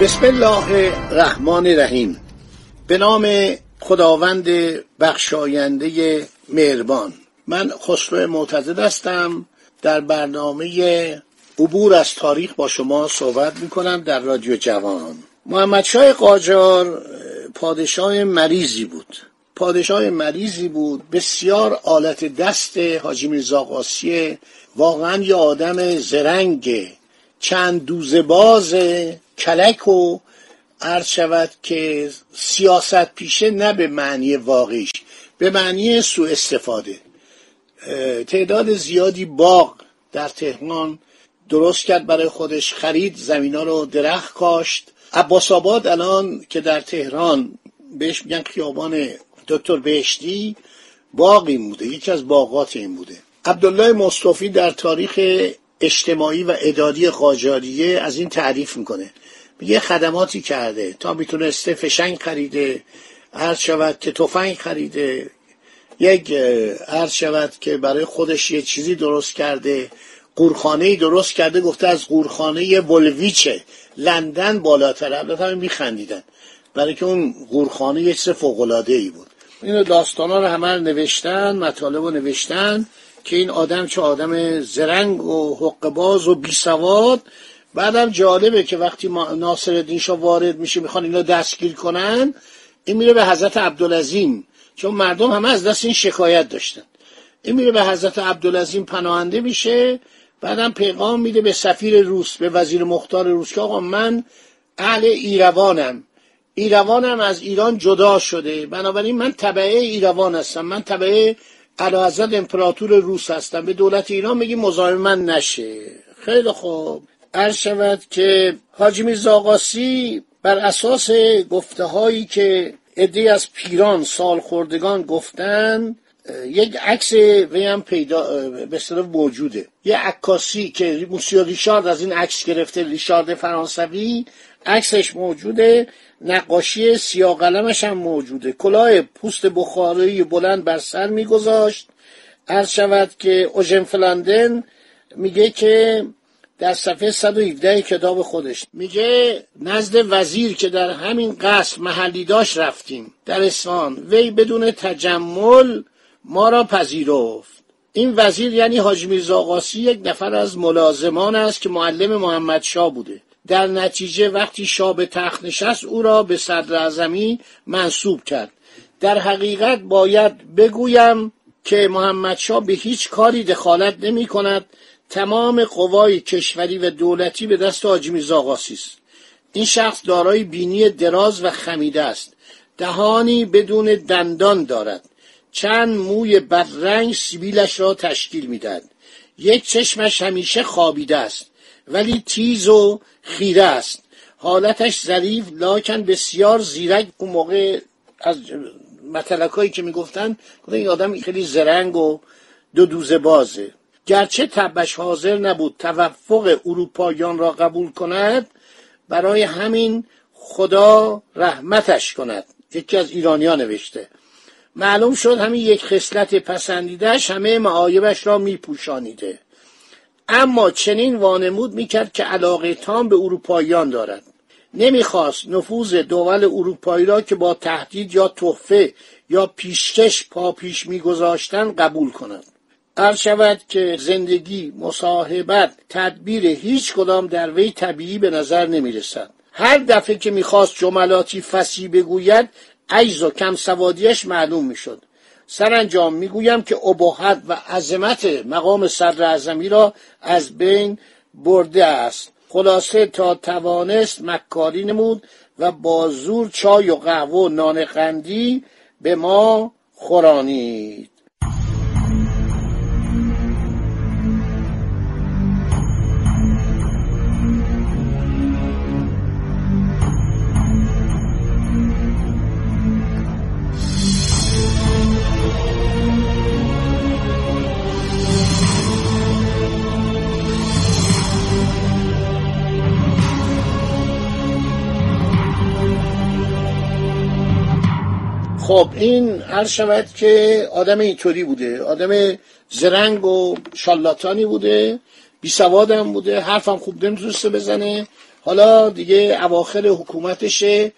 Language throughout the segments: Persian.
بسم الله الرحمن الرحیم. به نام خداوند بخشاینده مهربان. من خسرو معتزد هستم. در برنامه عبور از تاریخ با شما صحبت می کنم در رادیو جوان. محمد شای قاجار پادشاه مریضی بود. پادشاه مریضی بود. بسیار آلت دست حاجی میرزا قاسی واقعا یه آدم زرنگ. چند دوزه باز. کلک و عرض شود که سیاست پیشه نه به معنی واقعیش به معنی سوء استفاده. تعداد زیادی باغ در تهران درست کرد برای خودش خرید زمینا رو درخت کاشت. عباس آباد الان که در تهران بهش میگن خیابان دکتر بهشتی باقی بوده یکی از باغات این بوده عبدالله مصطفی در تاریخ اجتماعی و اداری قاجاریه از این تعریف می‌کنه. میگه خدماتی کرده تا می‌تونسته فشنگ خریده عرض شود که تفنگ خریده یک عرض شود که برای خودش یه چیزی درست کرده قورخانه درست کرده گفته از قورخانه ولویچه. لندن بالاتر البته همه میخندیدن. برای که اون قورخانه یه چیز فوقلاده ای بود. اینو داستانا رو همه نوشتن مطالب رو نوشتن که این آدم چه آدم زرنگ و حقباز و بیسواد بعدم جالبه که وقتی ناصر الدین شاه وارد میشه می‌خوان اینا دستگیر کنن این میره به حضرت عبدالعظیم. چون مردم همه از دست این شکایت داشتن. این میره به حضرت عبدالعظیم پناهنده میشه بعدم پیغام میده به سفیر روس به وزیر مختار روس که آقا من اهل ایروانم. ایروانم از ایران جدا شده. بنابراین من تبعه ایروان هستم. من تبعه حضرت امپراتور روس هستم. به دولت ایران میگی مزاحم من نشه. خیلی خوب. عرض شود که حاجی میرزا بر اساس گفته هایی که عده از پیران سال خوردگان گفتن یک عکس وی هم پیدا به صرف موجوده. یه عکاسی که موسیو ریشارد از این عکس گرفته ریشارد فرانسوی عکسش موجوده نقاشی سیاه قلمش هم موجوده. کلاه پوست بخاری بلند بر سر میگذاشت. عرض شود که اوژن فلاندن میگه که در صفحه 117 کتاب خودش. میگه نزد وزیر که در همین قصر محلی داشت رفتیم. در اصفهان. وی بدون تجمل ما را پذیرفت. این وزیر یعنی حاج میرزا یک نفر از ملازمان است که معلم محمد شاه بوده. در نتیجه وقتی شاه به تخت نشست او را به صدر اعظمی منصوب کرد. در حقیقت باید بگویم که محمد شاه به هیچ کاری دخالت نمی کند. تمام قوای کشوری و دولتی به دست حاجی میرزا است. این شخص دارای بینی دراز و خمیده است. دهانی بدون دندان دارد. چند موی بدرنگ سیبیلش را تشکیل می‌دهد. یک چشمش همیشه خوابیده است ولی تیز و خیره است. حالتش ظریف لاکن بسیار زیرک. اون موقع از مطلقایی که می‌گفتن این آدم خیلی زرنگ و دو دوزه بازه. گرچه تبش حاضر نبود توفق اروپاییان را قبول کند برای همین خدا رحمتش کند. یکی از ایرانیا نوشته معلوم شد همین یک خصلت پسندیدهش همه معایبش را میپوشانیده. اما چنین وانمود می‌کرد که علاقه تام به اروپاییان دارد. نمی‌خواست نفوذ دول اروپایی را که با تهدید یا تحفه یا پیشکش پا پیش میگذاشتن قبول کند. هر شود که زندگی مصاحبت تدبیر هیچ کدام در وی طبیعی به نظر نمی رسد هر دفعه که می‌خواست جملاتی فسی بگوید عجز و کم سوادیش معلوم می‌شد. سرانجام می‌گویم که ابهت و عظمت مقام صدر اعظمی را از بین برده است. خلاصه تا توانست مکاری نمود و با زور چای و قهوه و نان قندی به ما خورانید. خب این هر شود که آدم اینطوری بوده. آدم زرنگ و شالاتانی بوده بی سوادم بوده حرفم خوب نمی‌تونسته بزنه. حالا دیگه اواخر حکومتشه.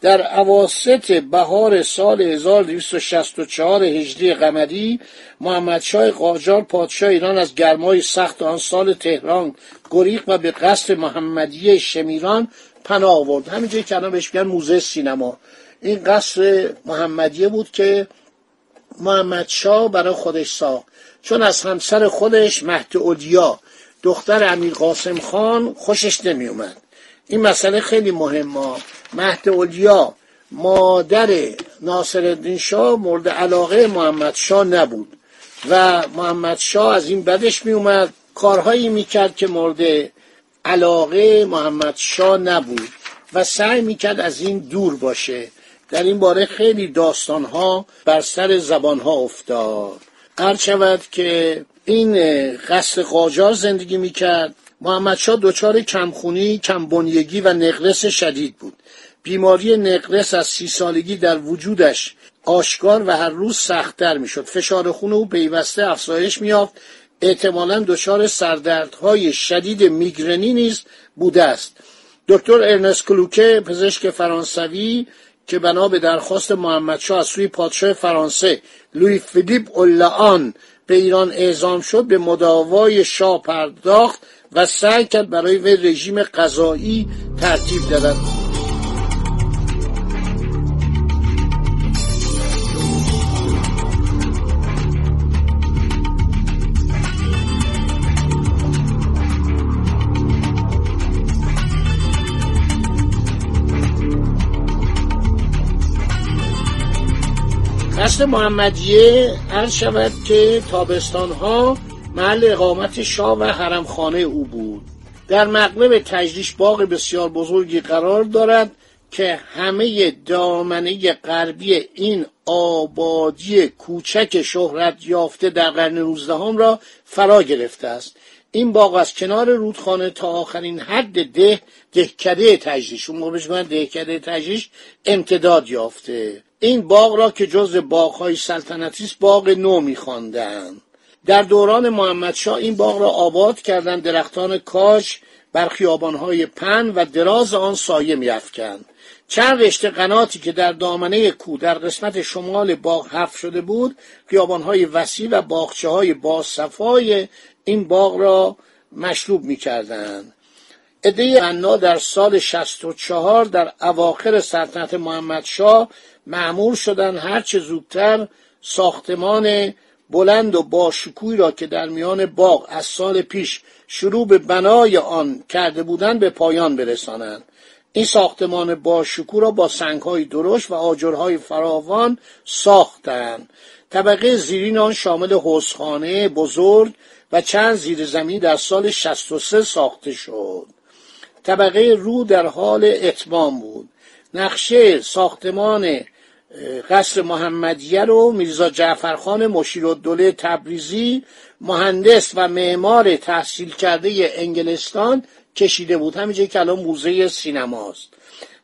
در عواست بهار سال 1264 هجری قمری محمد شای قاجار پادشاه ایران از گرمای سخت آن سال تهران گریخ و به قصد محمدیه شمیران پناه آورد. همینجایی که الان بهش میگن موزه سینما. این قصر محمدیه بود که محمد شاه برای خودش ساخت. چون از همسر خودش مهد اولیا دختر امیر قاسم خان خوشش نمی اومد این مسئله خیلی مهمه مهد اولیا مادر ناصر شاه مورد علاقه محمد شاه نبود و محمد شاه از این بدش می اومد کارهایی می‌کرد که مورد علاقه محمد شاه نبود و سعی می‌کرد از این دور باشه. در این باره خیلی داستانها بر سر زبانها افتاد. هر شود که این قصر قاجار زندگی می‌کرد. محمد شاه دچار کمخونی، کمبنیگی و نقرس شدید بود. بیماری نقرس از سی سالگی در وجودش آشکار و هر روز سختتر می‌شد. فشار خون او پیوسته افزایش میافت احتمالا دچار سردردهای شدید میگرنی نیز بوده است. دکتر ارنست کلوکه پزشک فرانسوی که بنا به درخواست محمدشاه از سوی پادشاه فرانسه لوی فیلیپ اولان به ایران اعزام شد به مداوای شاه پرداخت و سعی کرد برای وی رژیم غذایی ترتیب دهد. قصد محمدیه عرض شود که تابستان ها محل اقامت شاه و حرمخانه او بود. در مقلب تجریش باغ بسیار بزرگی قرار دارد که همه دامنه غربی این آبادی کوچک شهرت یافته در قرن نوزدهم را فرا گرفته است. این باغ از کنار رودخانه تا آخرین حد ده دهکده تجریش اون موقع دهکده تجریش امتداد یافته. این باغ را که جز باغهای سلطنتی است باغ نو میخواندند در دوران محمدشاه این باغ را آباد کردند درختان کاش بر خیابانهای پن و دراز آن سایه میافکند. چند رشته قناتی که در دامنه کو در قسمت شمال باغ حف شده بود خیابانهای وسیع و باغچه های باصفای این باغ را مشروب می‌کردند. عده غنا در سال 64 در اواخر سلطنت محمدشاه معمور شدن. هرچه زودتر ساختمان بلند و باشکوهی را که در میان باغ از سال پیش شروع به بنای آن کرده بودند به پایان برسانند. این ساختمان باشکوه را با سنگهای درشت و آجرهای فراوان ساختند. طبقه زیرین آن شامل حوزخانه بزرگ و چند زیر زمین در سال 63 ساخته شد. طبقه رو در حال اتمام بود. نقشه ساختمان قصر محمدیه رو میرزا جعفرخان مشیرالدوله تبریزی مهندس و معمار تحصیل کرده انگلستان کشیده بود. همینجا که الان موزه سینماست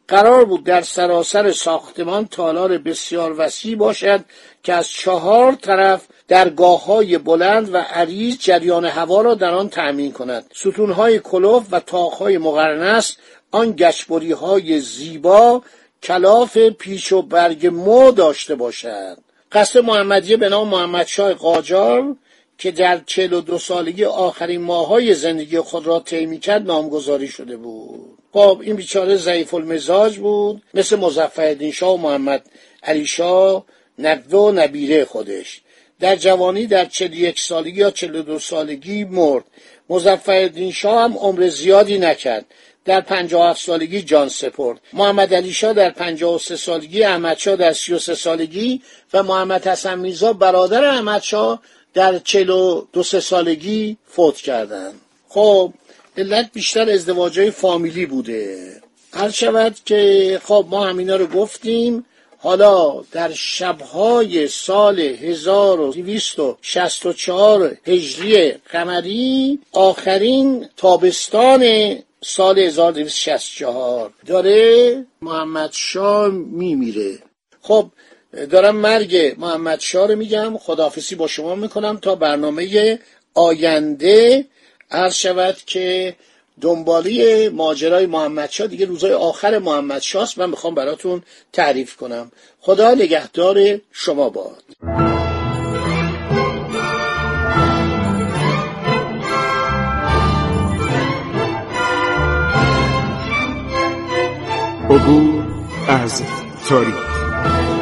قرار بود در سراسر ساختمان تالار بسیار وسیع باشد که از چهار طرف درگاه های بلند و عریض جریان هوا را در آن تأمین کند. ستونهای کلوف و تاقهای مقرنس آن گشبری های زیبا کلاف پیش و برگ مو داشته باشد قصد محمدیه به نام محمد شاه قاجار که در چهل و دو سالگی آخرین ماهای زندگی خود را طی کرد نامگذاری شده بود. خب این بیچاره ضعیف المزاج بود مثل مزفر شاه و محمد علی شاه نقوه و نبیره خودش. در جوانی در چهل یک سالگی یا چهل دو سالگی مرد. مزفر شاه هم عمر زیادی نکرد. در 57 سالگی جان سپرد. محمد علی شاه در 53 سالگی احمد شاه در 33 سالگی و محمد حسن میرزا برادر احمد شاه در 42 سالگی فوت کردند. خب علت بیشتر ازدواجهای فامیلی بوده. هر شود که خب ما همینا رو گفتیم حالا در شبهای سال 1264 هجری قمری آخرین تابستان سال 1264 داره محمد شاه میمیره. خب دارم مرگ محمد شاه رو میگم. خداحافظی با شما می‌کنم تا برنامه آینده عرض شود که دنبالی ماجرای محمدشاه دیگه روزای آخر محمدشاه است من می‌خوام براتون تعریف کنم. خدا نگهدار شما باد. عبور از تاریخ.